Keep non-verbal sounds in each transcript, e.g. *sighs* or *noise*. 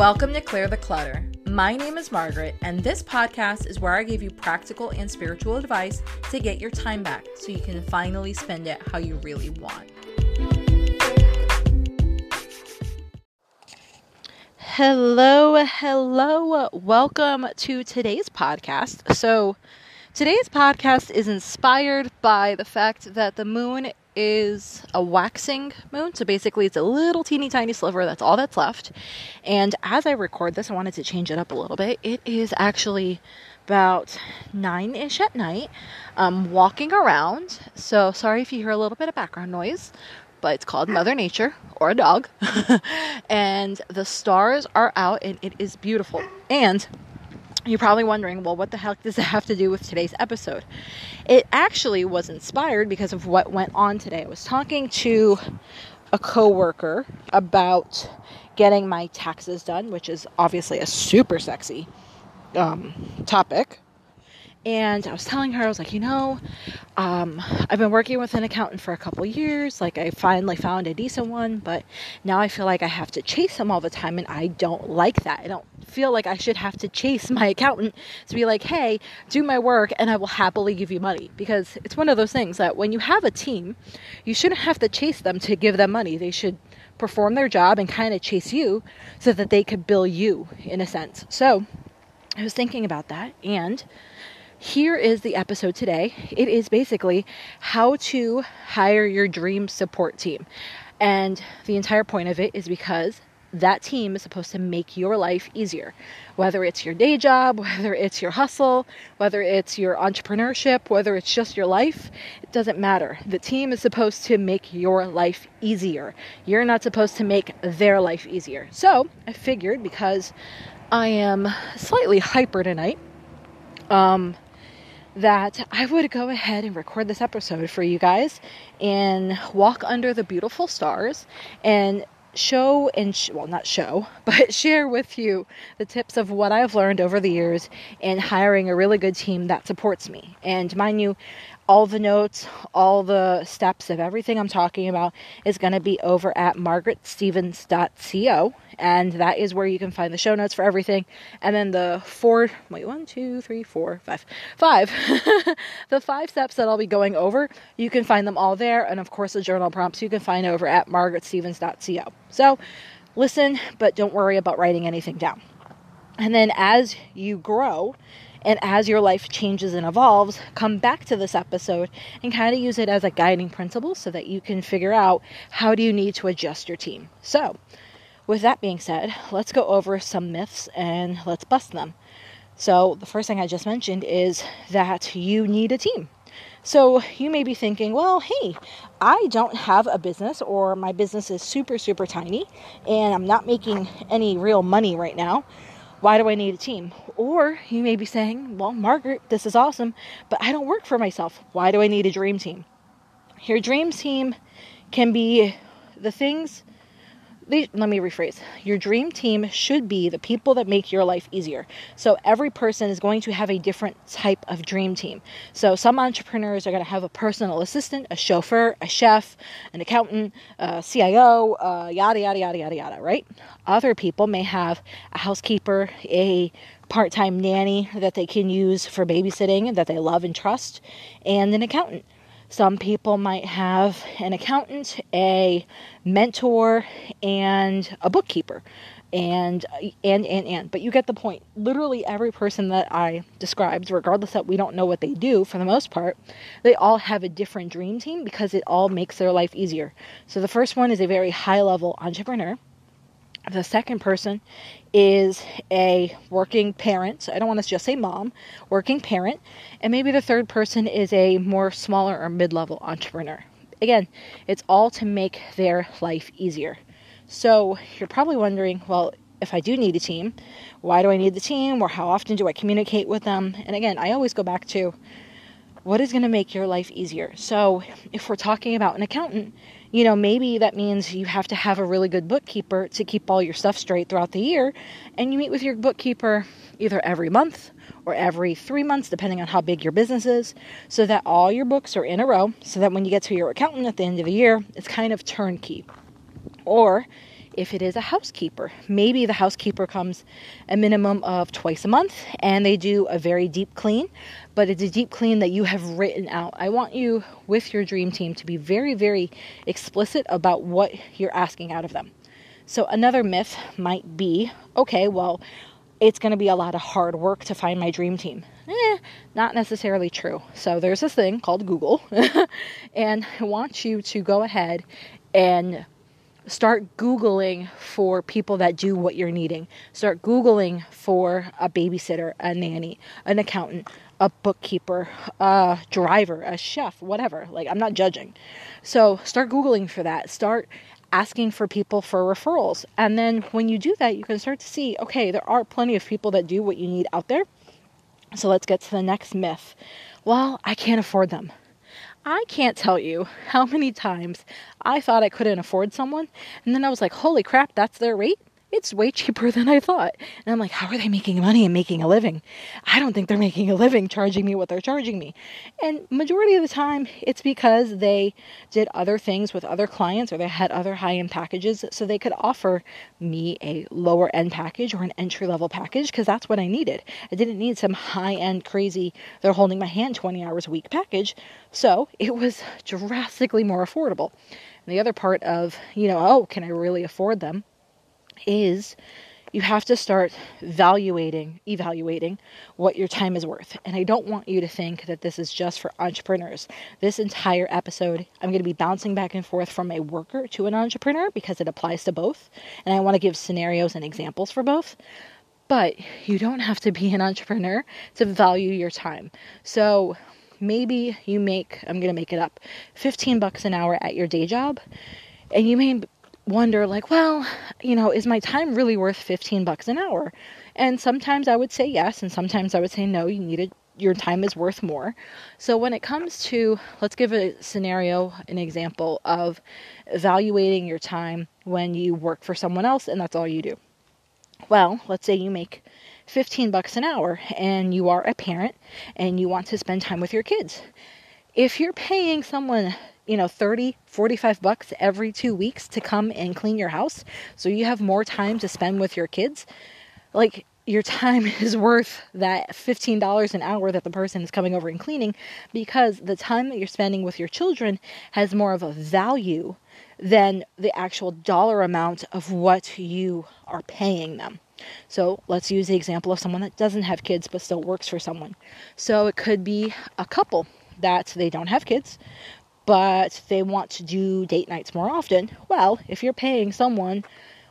Welcome to Clear the Clutter. My name is Margaret, and this podcast is where I give you practical and spiritual advice to get your time back so you can finally spend it how you really want. Hello, hello. Welcome to today's podcast. So, today's podcast is inspired by the fact that the moon is a waxing moon. So basically, it's a little teeny tiny sliver. That's all that's left. And as I record this, I wanted to change it up a little bit. It is actually about nine ish at night. I'm walking around. So sorry if you hear a little bit of background noise, but it's called Mother Nature or a dog. *laughs* and the stars are out, and it is beautiful. And you're probably wondering, well, what the heck does it have to do with today's episode? It actually was inspired because of what went on today. I was talking to a coworker about getting my taxes done, which is obviously a super sexy um, topic. And I was telling her, I was like, you know, um, I've been working with an accountant for a couple years. Like, I finally found a decent one, but now I feel like I have to chase him all the time, and I don't like that. I don't feel like I should have to chase my accountant to be like, hey, do my work, and I will happily give you money. Because it's one of those things that when you have a team, you shouldn't have to chase them to give them money. They should perform their job and kind of chase you so that they could bill you in a sense. So, I was thinking about that, and here is the episode today. It is basically how to hire your dream support team. And the entire point of it is because that team is supposed to make your life easier. Whether it's your day job, *laughs* whether it's your hustle, whether it's your entrepreneurship, whether it's just your life, it doesn't matter. The team is supposed to make your life easier. You're not supposed to make their life easier. So I figured because I am slightly hyper tonight, um, that I would go ahead and record this episode for you guys and walk under the beautiful stars and show and sh- well not show *laughs* but share with you the tips of what I've learned over the years in hiring a really good team that supports me. And mind you, all the notes, all the steps of everything I'm talking about is going to be over at margaretstevens.co. And that is where you can find the show notes for everything. And then the four, wait, one, two, three, four, five, five. *laughs* the five steps that I'll be going over, you can find them all there. And of course, the journal prompts you can find over at margaretstevens.co. So listen, but don't worry about writing anything down. And then as you grow, and as your life changes and evolves, come back to this episode and kind of use it as a guiding principle so that you can figure out how do you need to adjust your team. So, with that being said, let's go over some myths and let's bust them. So, the first thing I just mentioned is that you need a team. So, you may be thinking, well, hey, I don't have a business or my business is super, super tiny and I'm not making any real money right now. Why do I need a team? Or you may be saying, well, Margaret, this is awesome, but I don't work for myself. Why do I need a dream team? Your dream team can be the things let me rephrase. Your dream team should be the people that make your life easier. So every person is going to have a different type of dream team. So some entrepreneurs are going to have a personal assistant, a chauffeur, a chef, an accountant, a CIO, uh, yada yada yada yada yada. Right? Other people may have a housekeeper, a part-time nanny that they can use for babysitting that they love and trust, and an accountant. Some people might have an accountant, a mentor, and a bookkeeper. And and and and but you get the point. Literally every person that I described, regardless that we don't know what they do for the most part, they all have a different dream team because it all makes their life easier. So the first one is a very high level entrepreneur the second person is a working parent. I don't want to just say mom, working parent. And maybe the third person is a more smaller or mid level entrepreneur. Again, it's all to make their life easier. So you're probably wondering, well, if I do need a team, why do I need the team? Or how often do I communicate with them? And again, I always go back to what is going to make your life easier. So if we're talking about an accountant, you know, maybe that means you have to have a really good bookkeeper to keep all your stuff straight throughout the year. And you meet with your bookkeeper either every month or every three months, depending on how big your business is, so that all your books are in a row, so that when you get to your accountant at the end of the year, it's kind of turnkey. Or if it is a housekeeper. Maybe the housekeeper comes a minimum of twice a month and they do a very deep clean, but it's a deep clean that you have written out. I want you with your dream team to be very, very explicit about what you're asking out of them. So, another myth might be okay, well, it's going to be a lot of hard work to find my dream team. Eh, not necessarily true. So, there's this thing called Google, *laughs* and I want you to go ahead and start Googling for people that do what you're needing. Start Googling for a babysitter, a nanny, an accountant, a bookkeeper, a driver, a chef, whatever. Like, I'm not judging. So, start Googling for that. Start asking for people for referrals. And then when you do that, you can start to see okay, there are plenty of people that do what you need out there. So, let's get to the next myth. Well, I can't afford them. I can't tell you how many times I thought I couldn't afford someone, and then I was like, holy crap, that's their rate? It's way cheaper than I thought. And I'm like, how are they making money and making a living? I don't think they're making a living charging me what they're charging me. And majority of the time, it's because they did other things with other clients or they had other high end packages so they could offer me a lower end package or an entry level package because that's what I needed. I didn't need some high end crazy, they're holding my hand 20 hours a week package. So it was drastically more affordable. And the other part of, you know, oh, can I really afford them? Is you have to start evaluating evaluating what your time is worth. And i don't want you to think that this is just for entrepreneurs. This entire episode i'm going to be bouncing back and forth from a worker to an entrepreneur because it applies to both. And i want to give scenarios and examples for both. But you don't have to be an entrepreneur to value your time. So maybe you make i'm going to make it up 15 bucks an hour at your day job and you may wonder like, well, you know, is my time really worth 15 bucks an hour? And sometimes I would say yes, and sometimes I would say no, you needed your time is worth more. So when it comes to let's give a scenario, an example of evaluating your time when you work for someone else and that's all you do. Well, let's say you make 15 bucks an hour and you are a parent and you want to spend time with your kids. If you're paying someone you know 30 45 bucks every 2 weeks to come and clean your house so you have more time to spend with your kids like your time *laughs* is worth that $15 an hour that the person is coming over and cleaning because the time that you're spending with your children has more of a value than the actual dollar amount of what you are paying them. So let's use the example of someone that doesn't have kids but still works for someone. So it could be a couple that they don't have kids, but they want to do date nights more often. Well, if you're paying someone,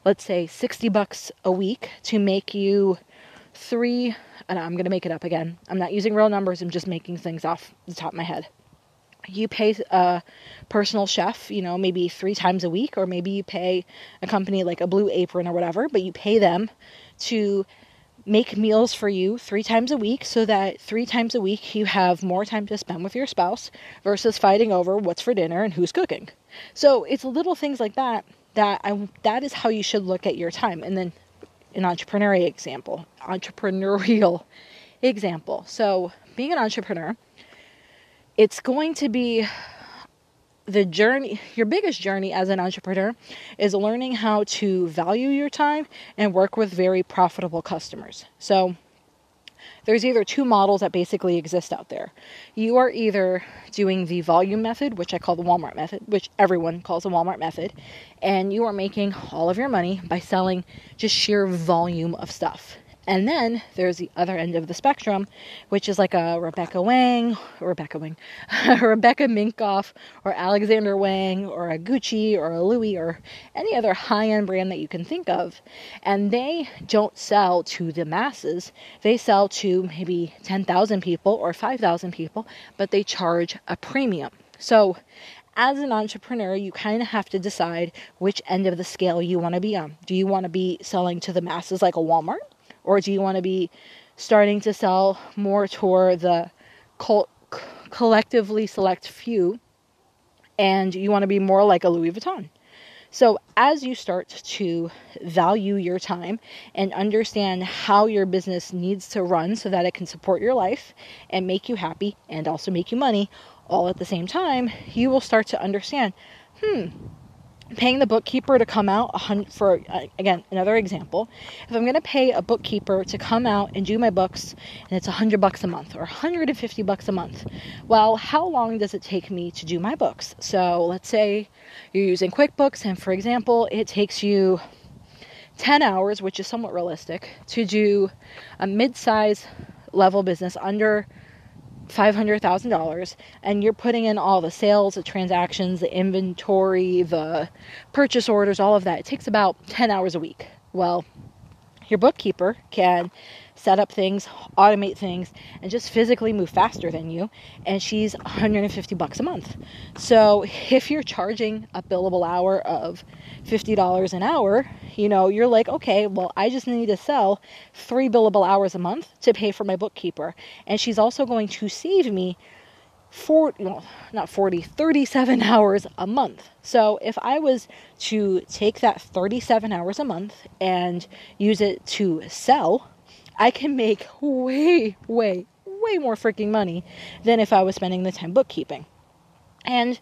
let's say 60 bucks a week to make you three, uh, and I'm going to make it up again. I'm not using real numbers, I'm just making things off the top of my head. You pay a personal chef, you know, maybe three times a week, or maybe you pay a company like a Blue Apron or whatever, but you pay them to make meals for you three times a week so that three times a week you have more time to spend with your spouse versus fighting over what's for dinner and who's cooking. So it's little things like that that I that is how you should look at your time. And then an entrepreneurial example, entrepreneurial *laughs* example. So being an entrepreneur, it's going to be the journey, your biggest journey as an entrepreneur is learning how to value your time and work with very profitable customers. So, there's either two models that basically exist out there. You are either doing the volume method, which I call the Walmart method, which everyone calls the Walmart method, and you are making all of your money by selling just sheer volume of stuff. And then there's the other end of the spectrum, which is like a Rebecca Wang, Rebecca Wang, *laughs* Rebecca Minkoff, or Alexander Wang, or a Gucci, or a Louis, or any other high end brand that you can think of. And they don't sell to the masses, they sell to maybe 10,000 people or 5,000 people, but they charge a premium. So, as an entrepreneur, you kind of have to decide which end of the scale you want to be on. Do you want to be selling to the masses like a Walmart? Or do you want to be starting to sell more toward the cult, collectively select few and you want to be more like a Louis Vuitton? So, as you start to value your time and understand how your business needs to run so that it can support your life and make you happy and also make you money all at the same time, you will start to understand hmm, paying the bookkeeper to come out for uh, again another example if i'm going to pay a bookkeeper to come out and do my books and it's 100 bucks a month or 150 bucks a month well how long does it take me to do my books? So let's say you're using quickbooks and for example it takes you 10 hours which is somewhat realistic to do a mid-size level business under $500,000 and you're putting in all the sales, the transactions, the inventory, the purchase orders, all of that. It takes about 10 hours a week. Well, your bookkeeper can set up things, automate things, and just physically move faster than you. And she's 150 bucks a month. So if you're charging a billable hour of $50 an hour, you know, you're like, okay, well, I just need to sell three billable hours a month to pay for my bookkeeper. And she's also going to save me four, well, not 40, 37 *laughs* hours a month. So if I was to take that 37 hours a month and use it to sell I can make way, way, way more freaking money than if I was spending the time bookkeeping. And,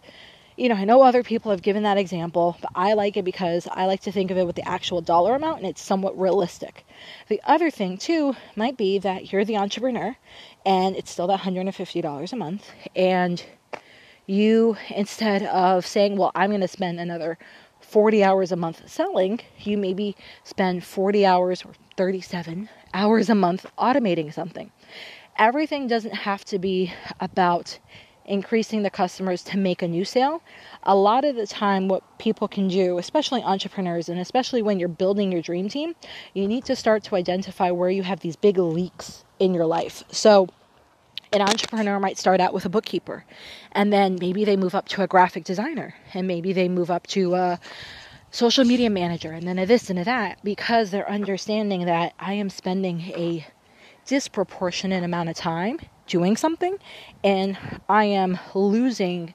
you know, I know other people have given that example, but I like it because I like to think of it with the actual dollar amount and it's somewhat realistic. The other thing, too, might be that you're the entrepreneur and it's still that $150 a month. And you, instead of saying, well, I'm going to spend another 40 hours a month selling, you maybe spend 40 hours or 37 hours a month automating something. Everything doesn't have to be about increasing the customers to make a new sale. A lot of the time, what people can do, especially entrepreneurs, and especially when you're building your dream team, you need to start to identify where you have these big leaks in your life. So, an entrepreneur might start out with a bookkeeper and then maybe they move up to a graphic designer and maybe they move up to a social media manager and then a this and a that because they're understanding that I am spending a disproportionate amount of time doing something and I am losing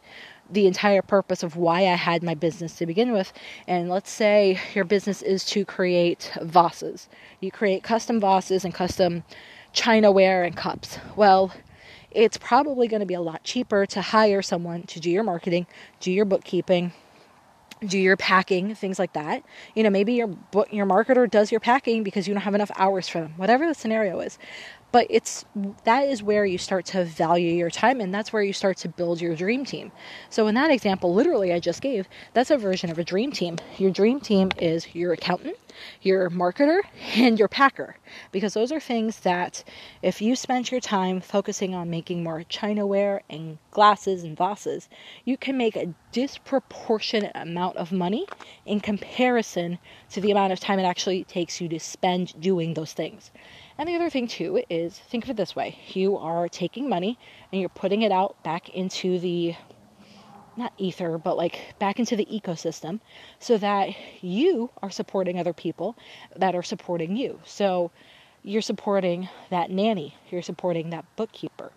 the entire purpose of why I had my business to begin with. And let's say your business is to create vases. You create custom vases and custom chinaware and cups. Well, it's probably going to be a lot cheaper to hire someone to do your marketing, do your bookkeeping, do your packing, things like that. You know, maybe your your marketer does your packing because you don't have enough hours for them. Whatever the scenario is but it's that is where you start to value your time and that's where you start to build your dream team. So in that example literally i just gave that's a version of a dream team. Your dream team is your accountant your marketer and your packer. Because those are things that if you spend your time focusing on making more chinaware and glasses and vases you can make a disproportionate amount of money in comparison to the amount of time it actually takes you to spend doing those things and the other thing, too, is think of it this way. You are taking money and you're putting it out back into the not ether, but like back into the ecosystem so that you are supporting other people that are supporting you. So you're supporting that nanny, you're supporting that bookkeeper,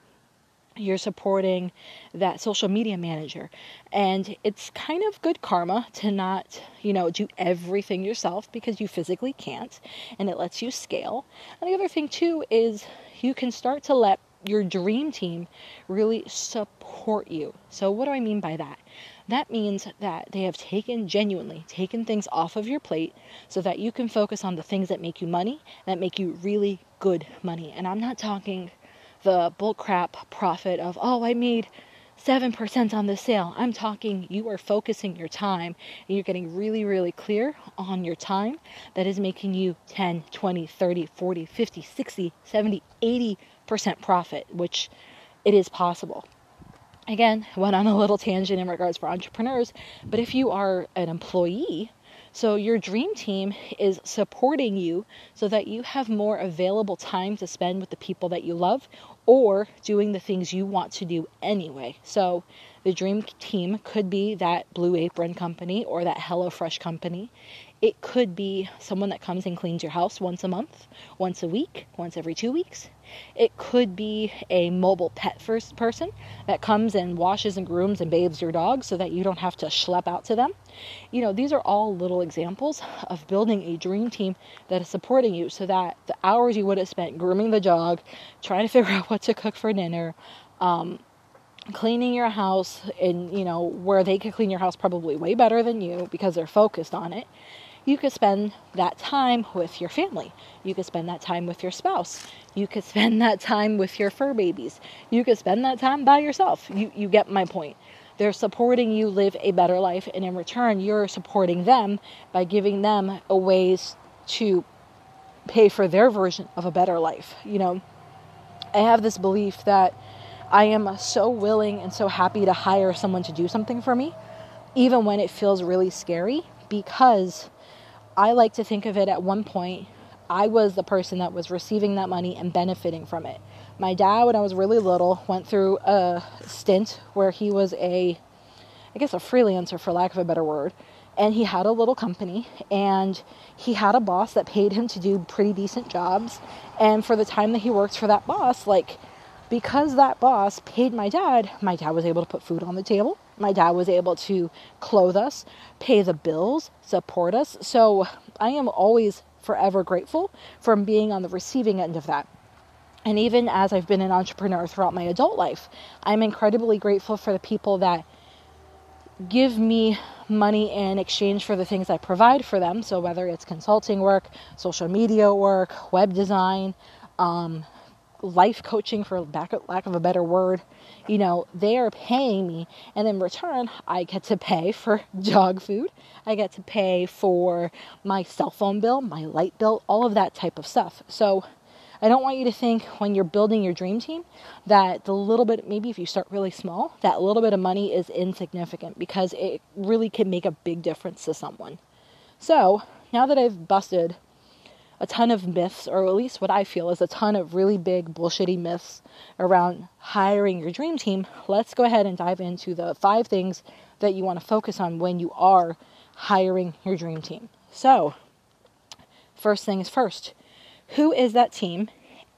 you're supporting that social media manager. And it's kind of good karma to not, you know, do everything yourself because you physically can't and it lets you scale. And the other thing too is you can start to let your dream team really support you. So what do I mean by that? That means that they have taken genuinely taken things off of your plate so that you can focus on the things that make you money, that make you really good money. And I'm not talking the bullcrap profit of, oh, I made 7% on the sale. I'm talking you are focusing your time and you're getting really, really clear on your time that is making you 10, 20, 30, 40, 50, 60, 70, 80% profit, which it is possible. Again, went on a little tangent in regards for entrepreneurs, but if you are an employee, so your dream team is supporting you so that you have more available time to spend with the people that you love or doing the things you want to do anyway. So the dream team could be that Blue Apron company or that HelloFresh company. It could be someone that comes and cleans your house once a month, once a week, once every two weeks. It could be a mobile pet first person that comes and washes and grooms and bathes your dog so that you don't have to schlep out to them. You know, these are all little examples of building a dream team that is supporting you so that the hours you would have spent grooming the dog, trying to *laughs* figure out what to cook for dinner, um, cleaning your house and you know where they could clean your house probably way better than you because they're focused on it you could spend that time with your family. You could spend that time with your spouse. You could *laughs* spend that time with your fur babies. You could spend that time by yourself. You you get my point. They're supporting you live a better life and in return you're supporting them by giving them a ways to pay for their version of a better life you know? I have this belief that I am so willing and so happy to hire someone to do something for me, even when it feels really scary, because I like to think of it at one point, I was the person that was receiving that money and benefiting from it. My dad, when I was really little, went through a stint where he was a, I guess, a freelancer for lack of a better word. And he had a little company and he had a boss that paid him to do pretty decent jobs. And for the time that he worked for that boss, like, because that boss paid my dad, my dad was able to put food on the table. My dad was able to clothe us, pay the bills, support us. So I am always forever grateful for being on the receiving end of that. And even as I've been an entrepreneur throughout my adult life, I'm incredibly grateful for the people that give me money in exchange for the things I provide for them. So whether it's consulting work, social media work, web design, um, life coaching for lack of a better word. You know they are paying me and in return i get to pay for *laughs* dog food. I get to pay for my cell phone bill my light bill all of that type of stuff. So i don't want you to think when you're building your dream team that the little bit maybe if you start really small that little bit of money is insignificant because it really can make a big difference to someone. So now that i've busted a ton of myths, or at least what I feel is a ton of really big bullshitty myths around hiring your dream team, let's go ahead and dive into the five things that you want to focus on when you are hiring your dream team. So, first things first, who is that team?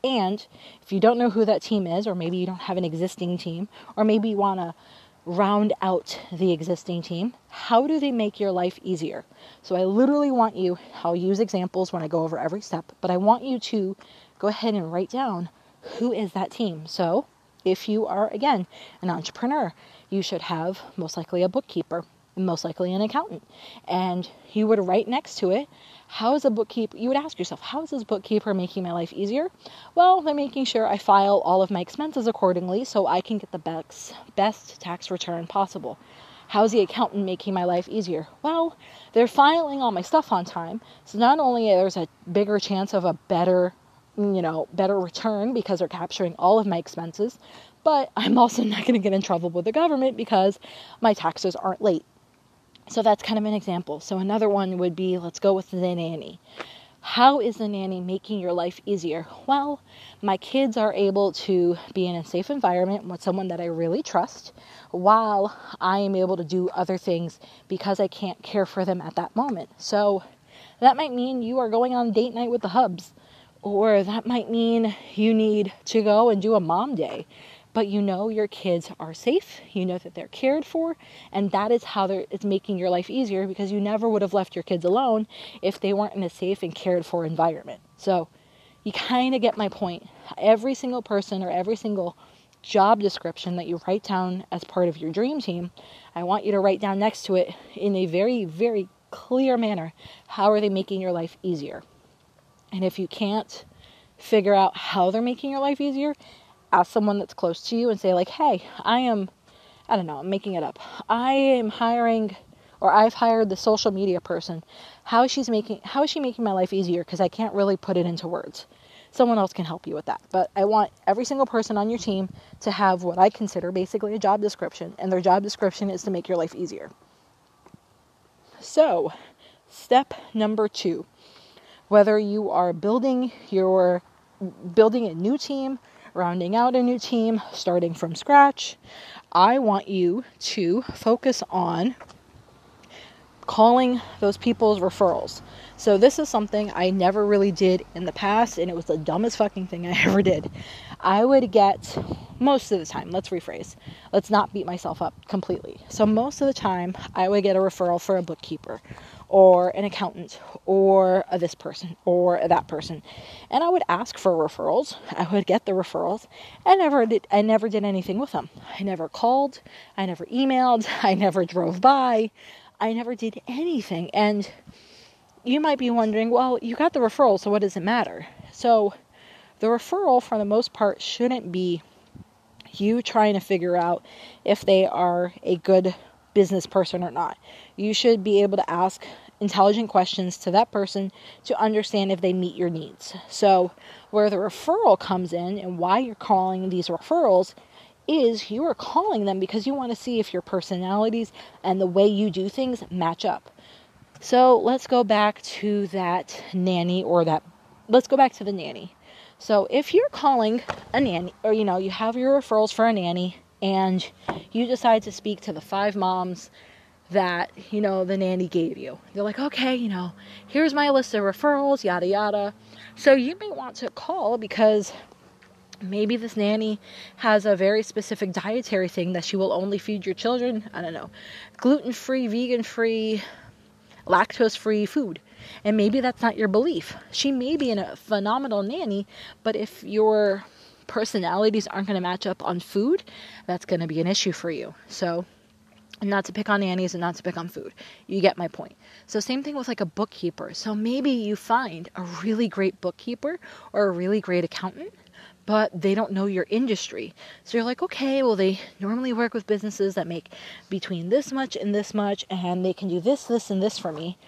And if you don't know who that team is, or maybe you don't have an existing team, or maybe you want to round out the existing team, how do they make your life easier? So I literally want you, I'll use examples when I go over every step, but I want you to go ahead and write down who is that team. So if you are, again, an entrepreneur, you should have most likely a bookkeeper and most likely an accountant. And you would write next to it how is a bookkeeper, you would ask yourself, how is this bookkeeper making my life easier? Well, they're making sure I file all of my expenses accordingly so I can get the best, best tax return possible. How's the accountant making my life easier? Well, they're filing all my stuff on time. So not only there's a bigger chance of a better, you know, better return because they're capturing all of my expenses, but I'm also not going to get in trouble with the government because my taxes aren't late. So that's kind of an example. So another one would be let's go with the nanny. How is the nanny making your life easier? Well, my kids are able to be in a safe environment with someone that I really trust while I am able to do other things because I can't care for them at that moment. So that might mean you are going on date night with the hubs, or that might mean you need to go and do a mom day but you know your kids are safe, you know that they're cared for, and that is how it's making your life easier because you never would have left your kids alone if they weren't in a safe and cared for environment. So you kind of get my point. Every single person or every single job description that you write down as part of your dream team, I want you to write down next to it in a very, very clear manner how are they making your life easier? And if you can't figure out how they're making your life easier, ask someone that's close to you and say like, "Hey, I am I don't know, I'm making it up. I am hiring or I've hired the social media person. How is she's making how is she making my life easier because I can't really put it into words. Someone else can help you with that. But I want every single person on your team to have what I consider basically a job description and their job description is to make your life easier. So, step number 2. Whether you are building your building a new team rounding out a new team, starting from scratch, I want you to focus on calling those people's referrals. So, this is something I never really did in the past, and it was the dumbest fucking thing I *laughs* ever did. I would get, most of the time, let's rephrase, let's not beat myself up completely. So, most of the time, I would get a referral for a bookkeeper, or an accountant or this person or that person. And I would ask for referrals. I would get the referrals. I never did I never did anything with them. I never called, I never emailed, *laughs* I never drove by. I never did anything. And you might be wondering, well, you got the referral, so what does it matter? So the referral for the most part shouldn't be you trying to figure out if they are a good business person or not. You should be able to ask intelligent questions to that person to understand if they meet your needs. So, where the referral comes in and why you're calling these referrals is you are calling them because you want to see if your personalities and the way you do things match up. So, let's go back to that nanny or that let's go back to the nanny. So if you're calling a nanny, or you know, you have your referrals for a nanny, and you decide to speak to the five moms that you know the nanny gave you, they're like, okay, you know, here's my list of referrals, yada yada. So you may want to call because maybe this nanny has a very specific dietary thing that she will only feed your children. I don't know, gluten free, vegan free, lactose free food. And maybe that's not your belief. She may be a phenomenal nanny, but if your personalities aren't going to match up on food, that's going to be an issue for you. So, not to pick on nannies and not to pick on food. You get my point. So, same thing with like a bookkeeper. So, maybe you find a really great bookkeeper or a really great accountant but they don't know your industry. So you're like, okay, well, they normally work with businesses that make between this much and this much, and they can do this, this, and this for me.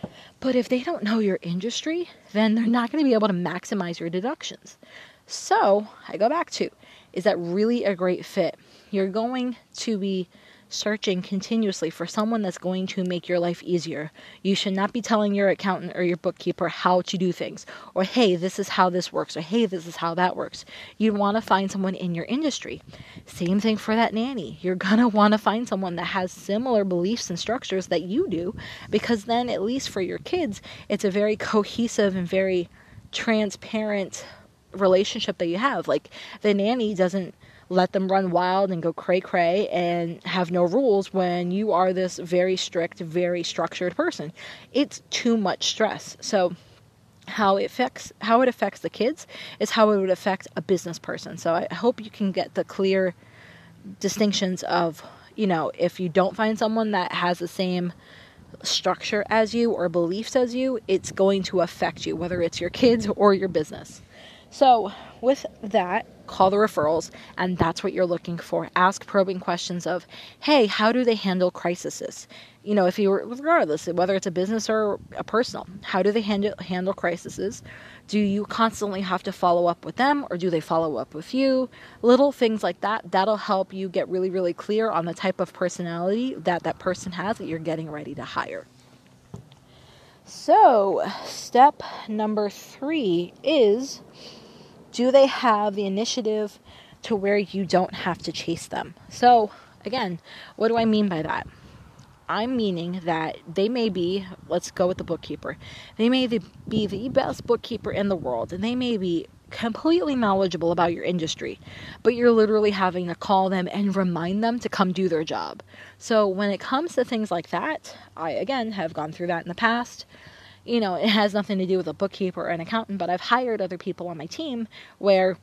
But if they don't know your industry, then they're not going to be able to maximize your deductions. So I go back to is that really a great fit? You're going to be searching continuously for someone that's going to make your life easier. You should not be telling your accountant or your bookkeeper how to do things, or hey, this is how this works, or hey, this is how that works. You want to find someone in your industry. Same thing for that nanny. You're going to want to find someone that has similar beliefs and structures that you do, because then, at least for your kids, it's a very cohesive and very transparent relationship that you have. Like the nanny doesn't let them run wild and go cray cray and have no rules when you are this very strict, very structured person. It's too much stress. So how it affects how it affects the kids is how it would affect a business person. So I hope you can get the clear distinctions of, you know, if you don't find someone that has the same structure as you or beliefs as you, it's going to affect you, whether it's your kids or your business. So, with that, call the referrals, and that's what you're looking for. Ask probing questions of, hey, how do they handle crises? You know, if you regardless, whether it's a business or a personal, how do they handle, handle crises? Do you constantly have to follow up with them, or do they follow up with you? Little things like that, that'll help you get really, really clear on the type of personality that that person has that you're getting ready to hire. So, step number three is do they have the initiative to where you don't have to chase them? So, again, what do I mean by that? I'm meaning that they may be, let's go with the bookkeeper, they may be the best bookkeeper in the world, and they may be completely knowledgeable about your industry, but you're literally having to call them and remind them to come do their job. So, when it comes to things like that, I again have gone through that in the past you know, it has nothing to do with a bookkeeper or an accountant, but I've hired other people on my team where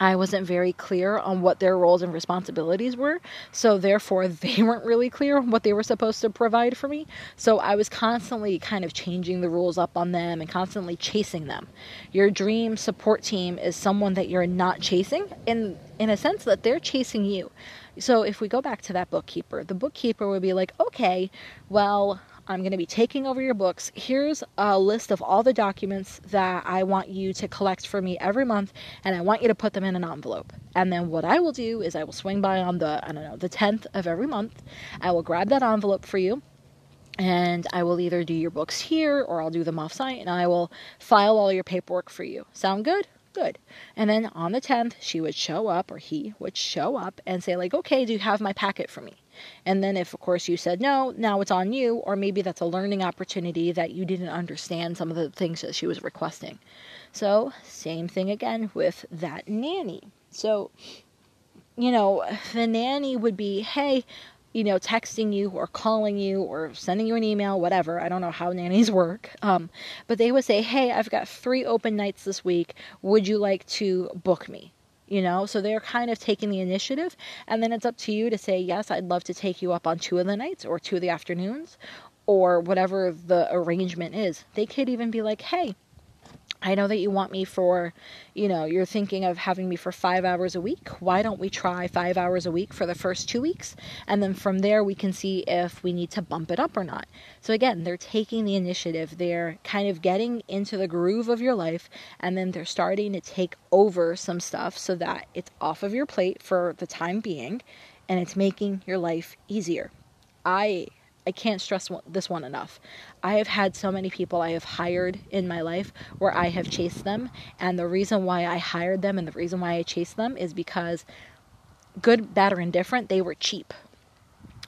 I wasn't very clear on what their roles and responsibilities were. So, therefore, *laughs* they weren't really clear on what they were supposed to provide for me. So, I was constantly kind of changing the rules up on them and constantly chasing them. Your dream support team is someone that you're not chasing in, in a sense that they're chasing you. So, if we go back to that bookkeeper, the bookkeeper would be like, okay, well, I'm going to be taking over your books. Here's a list of all the documents that I want you to collect for me every month, and I want you to put them in an envelope. And then what I will do is I will swing by on the, I don't know, the 10th of every month. I will grab that envelope for you. And I will either do your books here or I'll do them off site and I will file all your paperwork for you. Sound good? Good. And then on the 10th, she would show up, or he would show up and say, like, okay, do you have my packet for me? And then, if of course you said no, now it's on you, or maybe that's a learning opportunity that you didn't understand some of the things that she was requesting. So, same thing again with that nanny. So, you know, the nanny would be, hey, you know, texting you or calling you or sending you an email, whatever. I don't know how nannies *laughs* work. Um, but they would say, Hey, I've got three open nights this week. Would you like to book me? You know, so they're kind of taking the initiative. And then it's up to you to say, Yes, I'd love to take you up on two of the nights or two of the afternoons or whatever the arrangement is. They could even be like, Hey, I know that you want me for, you know, you're thinking of having me for five hours a week. Why don't we try five hours a week for the first two weeks? And then from there, we can see if we need to bump it up or not. So again, they're taking the initiative. They're kind of getting into the groove of your life, and then they're starting to take over some stuff so that it's off of your plate for the time being and it's making your life easier. I I can't stress this one enough. I have had so many people I have hired in my life where I have chased them, and the reason why I hired them and the reason why I chased them is because good, bad, or indifferent, they were cheap.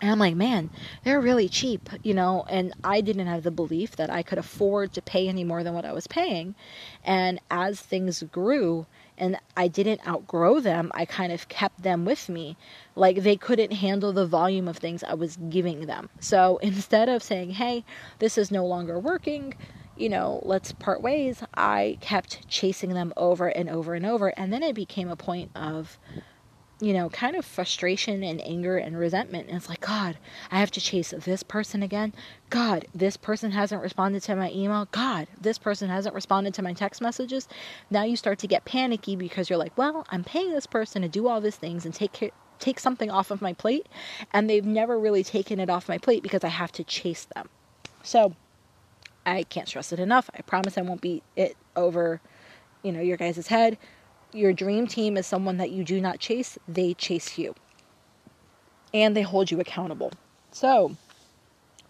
And I'm like, man, they're really cheap, you know, and I didn't have the belief that I could afford to pay any more than what I was paying. And as things grew, and I didn't outgrow them. I kind of kept them with me. Like they couldn't handle the volume of things I was giving them. So *laughs* instead of saying, hey, this is no longer working, you know, let's part ways, I kept chasing them over and over and over. And then it became a point of, you know, kind of frustration and anger and resentment. And it's like, God, I have to chase this person again. God, this person hasn't responded to my email. God, this person hasn't responded to my text messages. Now you start to get panicky because you're like, well, I'm paying this person to do all these things and take care, take something off of my plate, and they've never really taken it off my plate because I have to chase them. So I can't stress it enough. I promise I won't beat it over, you know, your guys' head your dream team is someone that you do not chase, they chase you. And they hold you accountable. So,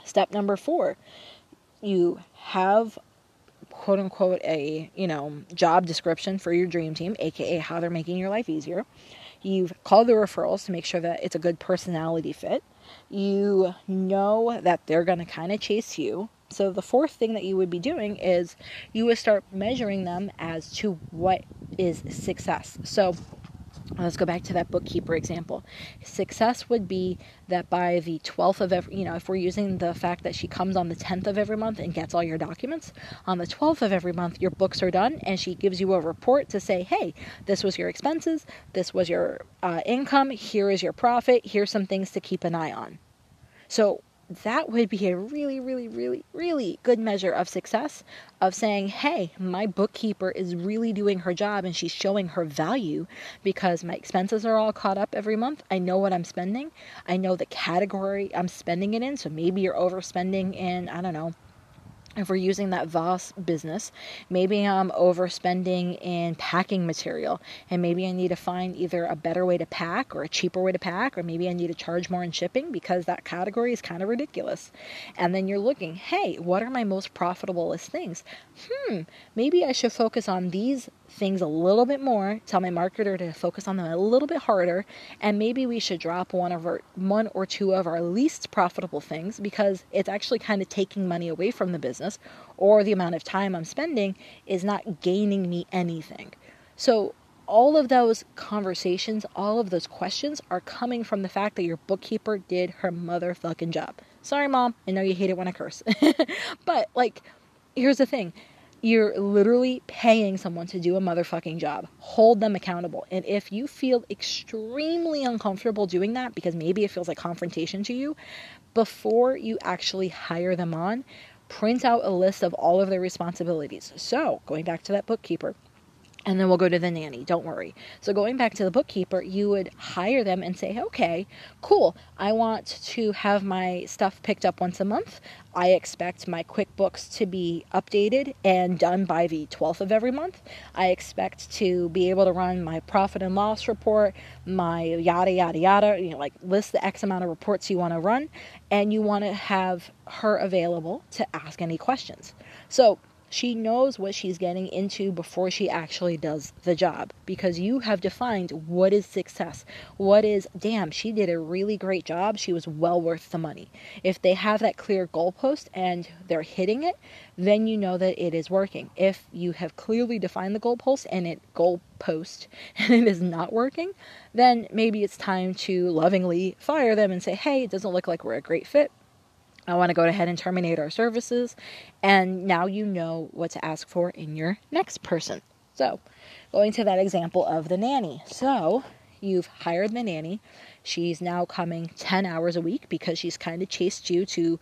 step number 4, you have quote unquote a, you know, job description for your dream team, aka how they're making your life easier. You've called the referrals to make sure that it's a good personality fit. You know that they're going to kind of chase you so the fourth thing that you would be doing is you would start measuring them as to what is success. So let's go back to that bookkeeper example. Success would be that by the 12th of every, you know, if we're using the fact that she comes on the 10th of every month and gets all your documents, on the 12th of every month, your books are done and she gives you a report to say, hey, this was your expenses, this was your uh, income, here is your profit, here's some things to keep an eye on. So that would be a really, really, really, really good measure of success of saying, hey, my bookkeeper is really doing her job and she's showing her value because my expenses are all caught up every month. I know what I'm spending. I know the category I'm spending it in. So maybe you're overspending in, I don't know, if we're using that Voss business, maybe I'm overspending in packing material and maybe I need to find either a better way to pack or a cheaper way to pack, or maybe I need to charge more in shipping because that category is kind of ridiculous. And then you're looking, hey, what are my most profitable things? Hmm, maybe I should focus on these things a little bit more, tell my marketer to focus on them a little bit harder, and maybe we should drop one of our one or two of our least profitable things because it's actually kind of taking money away from the business or the amount of time I'm spending is not gaining me anything. So all of those conversations, all of those questions are coming from the fact that your bookkeeper did her motherfucking job. Sorry, mom. I know you hate it when I curse. *laughs* but, like, here's the thing you're literally paying someone to do a motherfucking job. Hold them accountable. And if you feel extremely uncomfortable doing that because maybe it feels like confrontation to you, before you actually hire them on, print out a list of all of their responsibilities. So, going back to that bookkeeper, and then we'll go to the nanny. Don't worry. So, going back to the bookkeeper, you would hire them and say, okay, cool. I want to have my stuff picked up once a month. I expect my QuickBooks to be updated and done by the 12th of every month. I expect to be able to run my profit and loss report, my yada, yada, yada. You know, like list the X amount of reports you want to run, and you want to have her available to ask any questions. So, She knows what she's getting into before she actually does the job because you have defined what is success. What is, damn, she did a really great job. She was well worth the money. If they have that clear goalpost and they're hitting it, then you know that it is working. If you have clearly defined the goalpost and it goalpost *laughs* and it is not working, then maybe it's time to lovingly fire them and say, hey, it doesn't look like we're a great fit I want to go ahead and terminate our services. And now you know what to ask for in your next person. So, going to that example of the nanny. So, you've hired the nanny. She's now coming 10 hours a week because she's kind of chased you to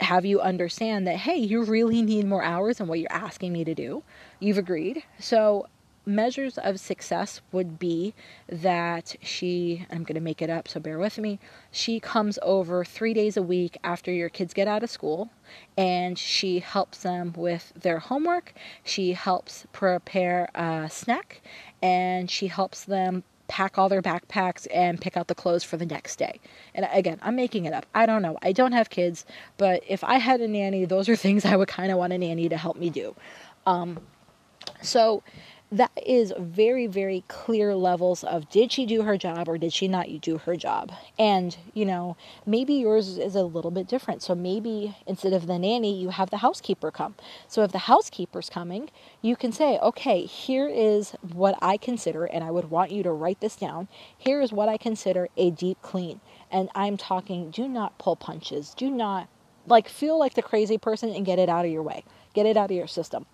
have you understand that, hey, you really need more hours than what you're asking me to do. You've agreed. So, measures of success would be that she, I'm going to make it up, so bear with me, she comes over three days a week after your kids get out of school and she helps them with their homework. She helps prepare a snack and she helps them pack all their backpacks and pick out the clothes for the next day. And again, I'm making it up. I don't know. I don't have kids, but if I had a nanny, those are things *laughs* I would kind of want a nanny to help me do. Um, so that is very very clear levels of did she do her job or did she not do her job? And you know maybe yours is a little bit different. So maybe instead of the nanny you have the housekeeper come. So if the housekeeper's coming you can say okay here is what i consider and i would want you to write this down. Here is what i consider a deep clean. And i'm talking do not pull punches. Do not like feel like the crazy person and get it out of your way. Get it out of your system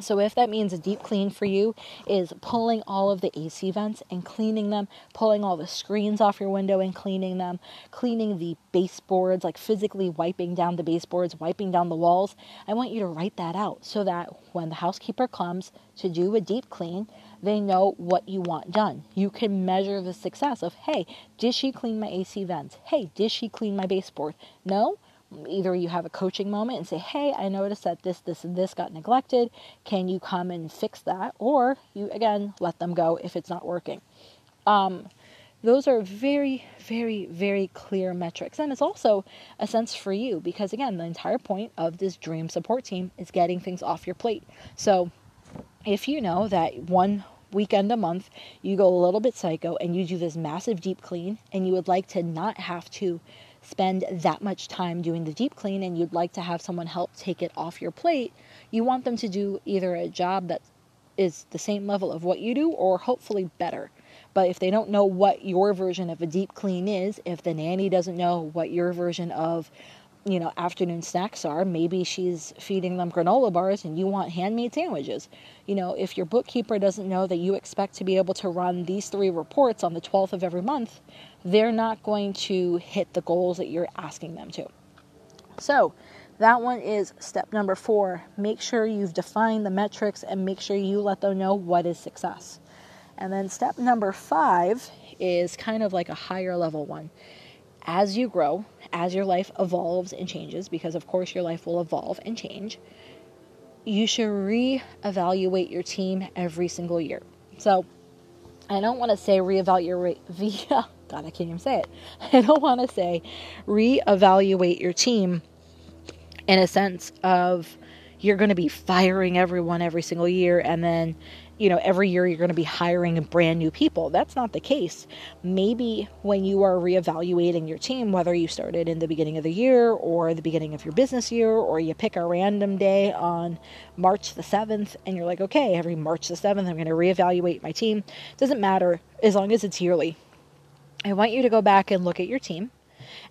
so, if that means a deep clean for you is pulling all of the AC vents and cleaning them, pulling all the screens off your window and cleaning them, cleaning the baseboards, like physically wiping down the baseboards, wiping down the walls, I want you to write that out so that when the housekeeper comes to do a deep clean, they know what you want done. You can measure the success of, hey, did she clean my AC vents? Hey, did she clean my baseboard? No? Either you have a coaching moment and say, Hey, I noticed that this, this, and this got neglected. Can you come and fix that? Or you, again, let them go if it's not working. Um, those are very, very, very clear metrics. And it's also a sense for you because, again, the entire point of this dream support team is getting things off your plate. So if you know that one weekend a month you go a little bit psycho and you do this massive deep clean and you would like to not have to spend that much time doing the deep clean and you'd like to have someone help take it off your plate, you want them to do either a job that is the same level of what you do or hopefully better. But if they don't know what your version of a deep clean is, if the nanny doesn't know what your version of you know, afternoon snacks are. Maybe she's feeding them granola bars and you want handmade sandwiches. You know, if your bookkeeper doesn't know that you expect to be able to run these three reports on the 12th of every month, they're not going to hit the goals that you're asking them to. So, that one is step number four. Make sure you've defined the metrics and make sure you let them know what is success. And then step number five is kind of like a higher level one as you grow, as your life evolves and changes, because of course your life will evolve and change, you should reevaluate your team every single year. So, I don't want to say reevaluate *laughs* via God, I can't even say it. *laughs* I don't want to say reevaluate your team in a sense of you're going to be firing everyone every single year and then you know, every year you're going to be hiring brand new people. That's not the case. Maybe when you are reevaluating your team, whether you started in the beginning of the year or the beginning of your business year, or you pick a random day on March the 7th and you're like, okay, every March the 7th, I'm going to reevaluate my team. Doesn't matter as long as it's yearly. I want you to go back and look at your team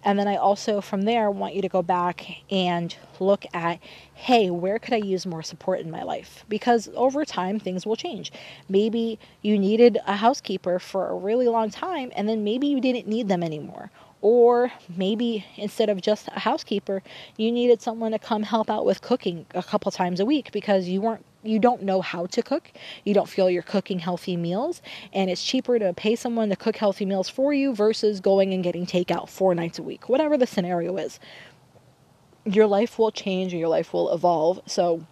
and then I also, from there, want you to go back and look at hey, where could I use more support in my life? Because over time, things will change. Maybe you needed a housekeeper for a really long time, and then maybe you didn't need them anymore. Or maybe instead of just a housekeeper, you needed someone to come help out with cooking a couple times a week because you weren't you don't know how to cook, you don't feel you're cooking healthy meals, and it's cheaper to pay someone to cook healthy meals for you versus going and getting takeout four nights a week, whatever the scenario is. Your life will change and your life will evolve. So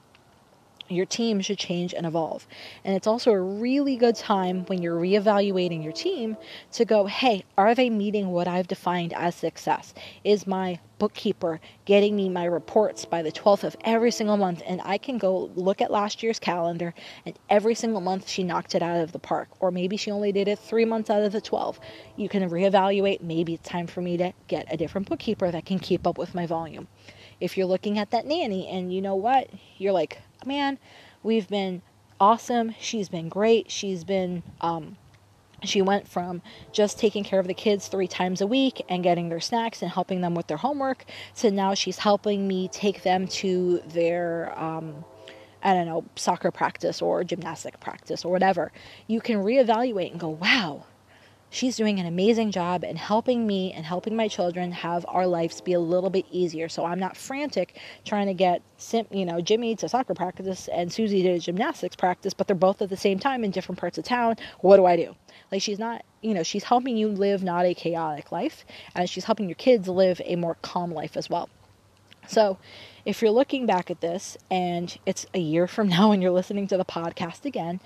your team should change and evolve. And it's also a really good time when you're reevaluating your team to go, hey, are they meeting what I've defined as success? Is my bookkeeper getting me my reports by the 12th of every single month? And I can go look at last year's calendar, and every single month she knocked it out of the park. Or maybe she only did it three months out of the 12. You can reevaluate. Maybe it's time for me to get a different bookkeeper that can keep up with my volume. If you're looking at that nanny and you know what, you're like, man, we've been awesome. She's been great. She's been, um, she went from just taking care of the kids three times a week and getting their snacks and helping them with their homework to now she's helping me take them to their, um, I don't know, soccer practice or gymnastic practice or whatever. You can reevaluate and go, wow, she's doing an amazing job in helping me and helping my children have our lives be a little bit easier. So I'm not frantic trying to get, you know, Jimmy to soccer practice and Susie to gymnastics practice, but they're both at the same time in different parts of town. What do I do? Like she's not, you know, she's helping you live not a chaotic life, and she's helping your kids live a more calm life as well. So, if you're looking back at this and it's a year from *laughs* now and you're listening to the podcast again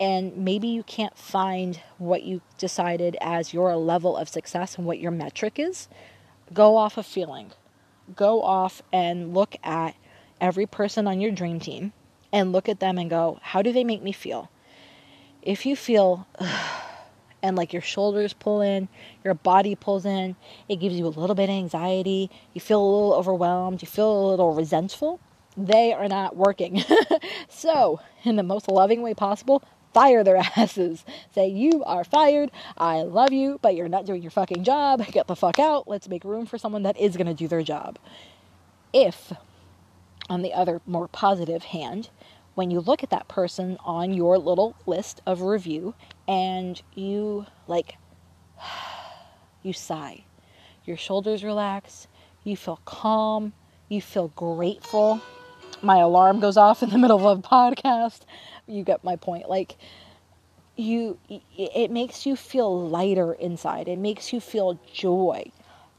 and maybe you can't find what you decided as your level of success and what your metric is, go off a feeling. Go off and look at every person on your dream team and look at them and go, how do they make me feel? If you feel *sighs* and like your shoulders pull in, your body pulls in, it gives you a little bit of anxiety, you feel a little overwhelmed, you feel a little resentful, they are not working. *laughs* so, in the most loving way possible, fire their *laughs* asses. Say, You are fired. I love you, but you're not doing your fucking job. Get the fuck out. Let's make room for someone that is going to do their job. If, on the other more positive hand, when you look at that person on your little list of review and you like, *sighs* you sigh, your shoulders relax, you feel calm, you feel grateful. My alarm goes off in the middle of a podcast you get my point. Like you it makes you feel lighter inside. It makes you feel joy.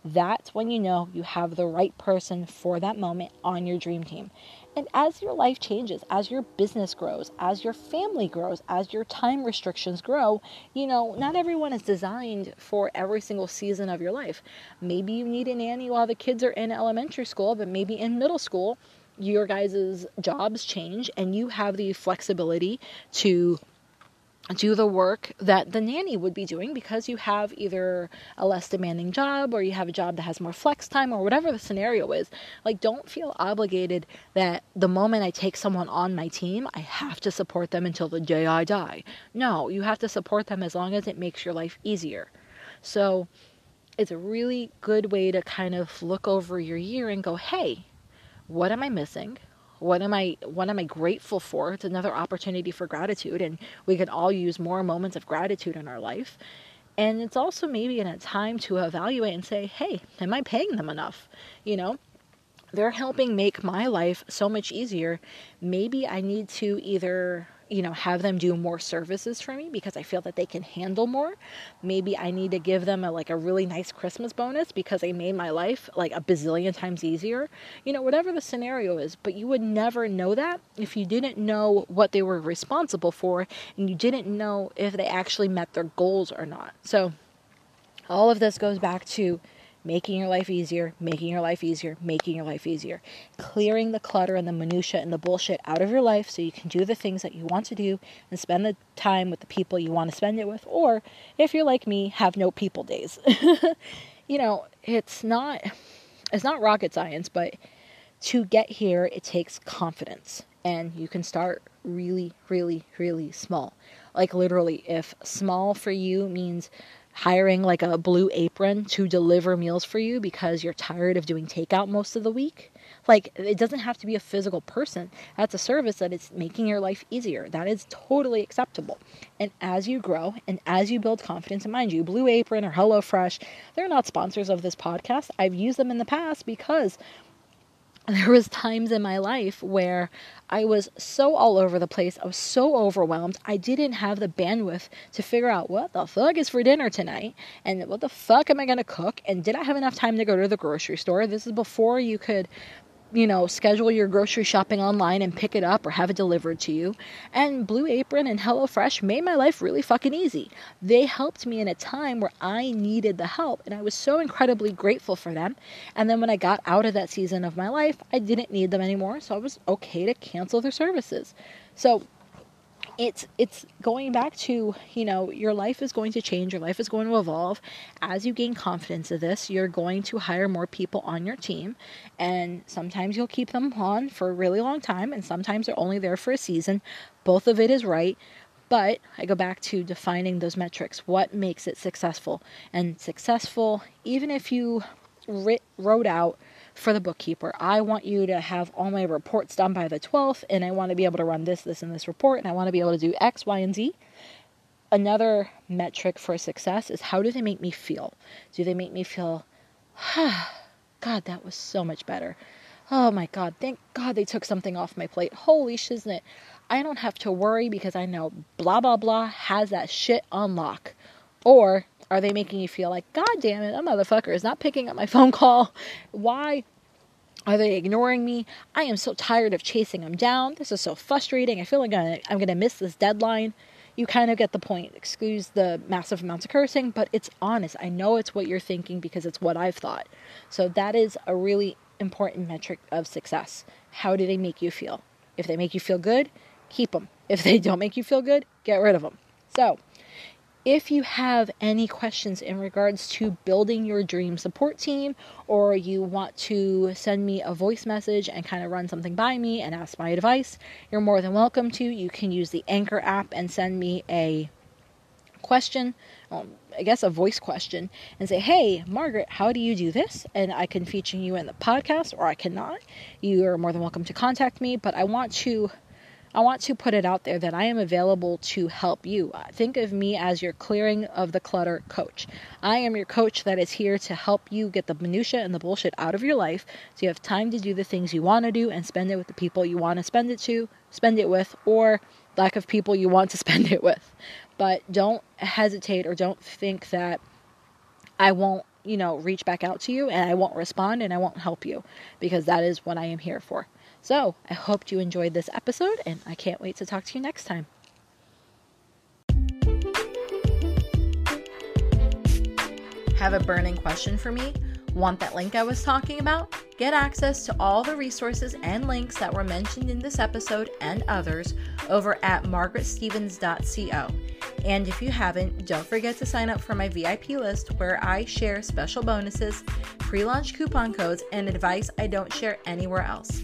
That's when you know you have the right person for that moment on your dream team. And as your life changes, as your business grows, as your family grows, as your time restrictions grow, you know, not everyone is designed for every single season of your life. Maybe you need a nanny while the kids are in elementary school, but maybe in middle school, your guys' jobs change and you have the flexibility to do the work that the nanny would be doing because you have either a less demanding job or you have a job that has more flex time or whatever the scenario is. Like, don't feel obligated that the moment I take someone on my team, I have to support them until the day I die. No, you have to support them as long as it makes your life easier. So, it's a really good way to kind of look over your year and go, hey, what am I missing? What am I what am I grateful for? It's another opportunity for gratitude and we can all use more moments of gratitude in our life. And it's also maybe in a time to evaluate and say, "Hey, am I paying them enough?" You know, they're helping make my life so much easier. Maybe I need to either you know, have them do more services for me because I feel that they can handle more. Maybe I need to give them a, like a really nice Christmas bonus because they made my life like a bazillion times easier. You know, whatever the scenario is, but you would never know that if you didn't know what they were responsible for and you didn't know if they actually met their goals or not. So all of this goes back to making your life easier, making your life easier, making your life easier. Clearing the clutter and the minutia and the bullshit out of your life so you can do the things that you want to do and spend the time with the people you want to spend it with or if you're like me, have no people days. *laughs* you know, it's not it's not rocket science, but to get here it takes confidence and you can start really really really small. Like literally if small for you means hiring like a blue apron to deliver meals for you because you're tired of doing takeout most of the week. Like, it doesn't have to be a physical person. That's a service that is making your life easier. That is totally acceptable. And as you grow and as you build confidence, and mind you, Blue Apron or HelloFresh, they're not sponsors of this podcast. I've used them in the past because *laughs* there was times in my life where I was so all over the place. I was so overwhelmed. I didn't have the bandwidth to figure out what the fuck is for dinner tonight and what the fuck am I going to cook and did I have enough time to go to the grocery store? This is before you could you know, schedule your grocery shopping online and pick it up or have it delivered to you. And Blue Apron and HelloFresh made my life really fucking easy. They helped me in a time where I needed the help, and I was so incredibly grateful for them. And then when I got out of that season of my life, I didn't need them anymore, so I was okay to cancel their services. So it's it's going back to you know your life is going to change your life is going to evolve as you gain confidence of this you're going to hire more people on your team and sometimes you'll keep them on for a really long time and sometimes they're only there for a season both of it is right but I go back to defining those metrics. What makes it successful? And successful, even if you writ, wrote out for the bookkeeper. I want you to have all my reports done by the 12th, and I want to be able to run this, this, and this report, and I want to be able to do X, Y, and Z. Another metric for success is how do they make me feel? Do they make me feel, ah, God, that was so much better. Oh my God, thank God they took something off my plate. Holy shiznit. I don't have to worry because I know blah, blah, blah has that shit on lock. Or are they making you feel like, God damn it, that motherfucker is not picking up my phone call? Why are they ignoring me? I am so tired of chasing them down. This is so frustrating. I feel like I'm going to miss this deadline. You kind of get the point. Excuse the massive amounts of cursing, but it's honest. I know it's what you're thinking because it's what I've thought. So that is a really important metric of success. How do they make you feel? If they make you feel good, keep them. If they don't make you feel good, get rid of them. So, if you have any questions in regards to building your dream support team, or you want to send me a voice message and kind of run something by me and ask my advice, you're more than welcome to. You can use the Anchor app and send me a question, um, I guess a voice question, and say, Hey, Margaret, how do you do this? And I can feature you in the podcast, or I cannot. You are more than welcome to contact me, but I want to I want to put it out there that I am available to help you. Uh, think of me as your clearing of the clutter coach. I am your coach that is here to help you get the minutia and the bullshit out of your life so you have time to do the things you want to do and spend it with the people you want to spend it to, spend it with or lack of people you want to *laughs* spend it with. But don't hesitate or don't think that I won't, you know, reach back out to you and I won't respond and I won't help you because that is what I am here for. So, I hope you enjoyed this episode, and I can't wait to talk to you next time. Have a burning question for me? Want that link I was talking about? Get access to all the resources and links that were mentioned in this episode and others over at margaretstevens.co. And if you haven't, don't forget to sign up for my VIP list where I share special bonuses, pre launch coupon codes, and advice I don't share anywhere else.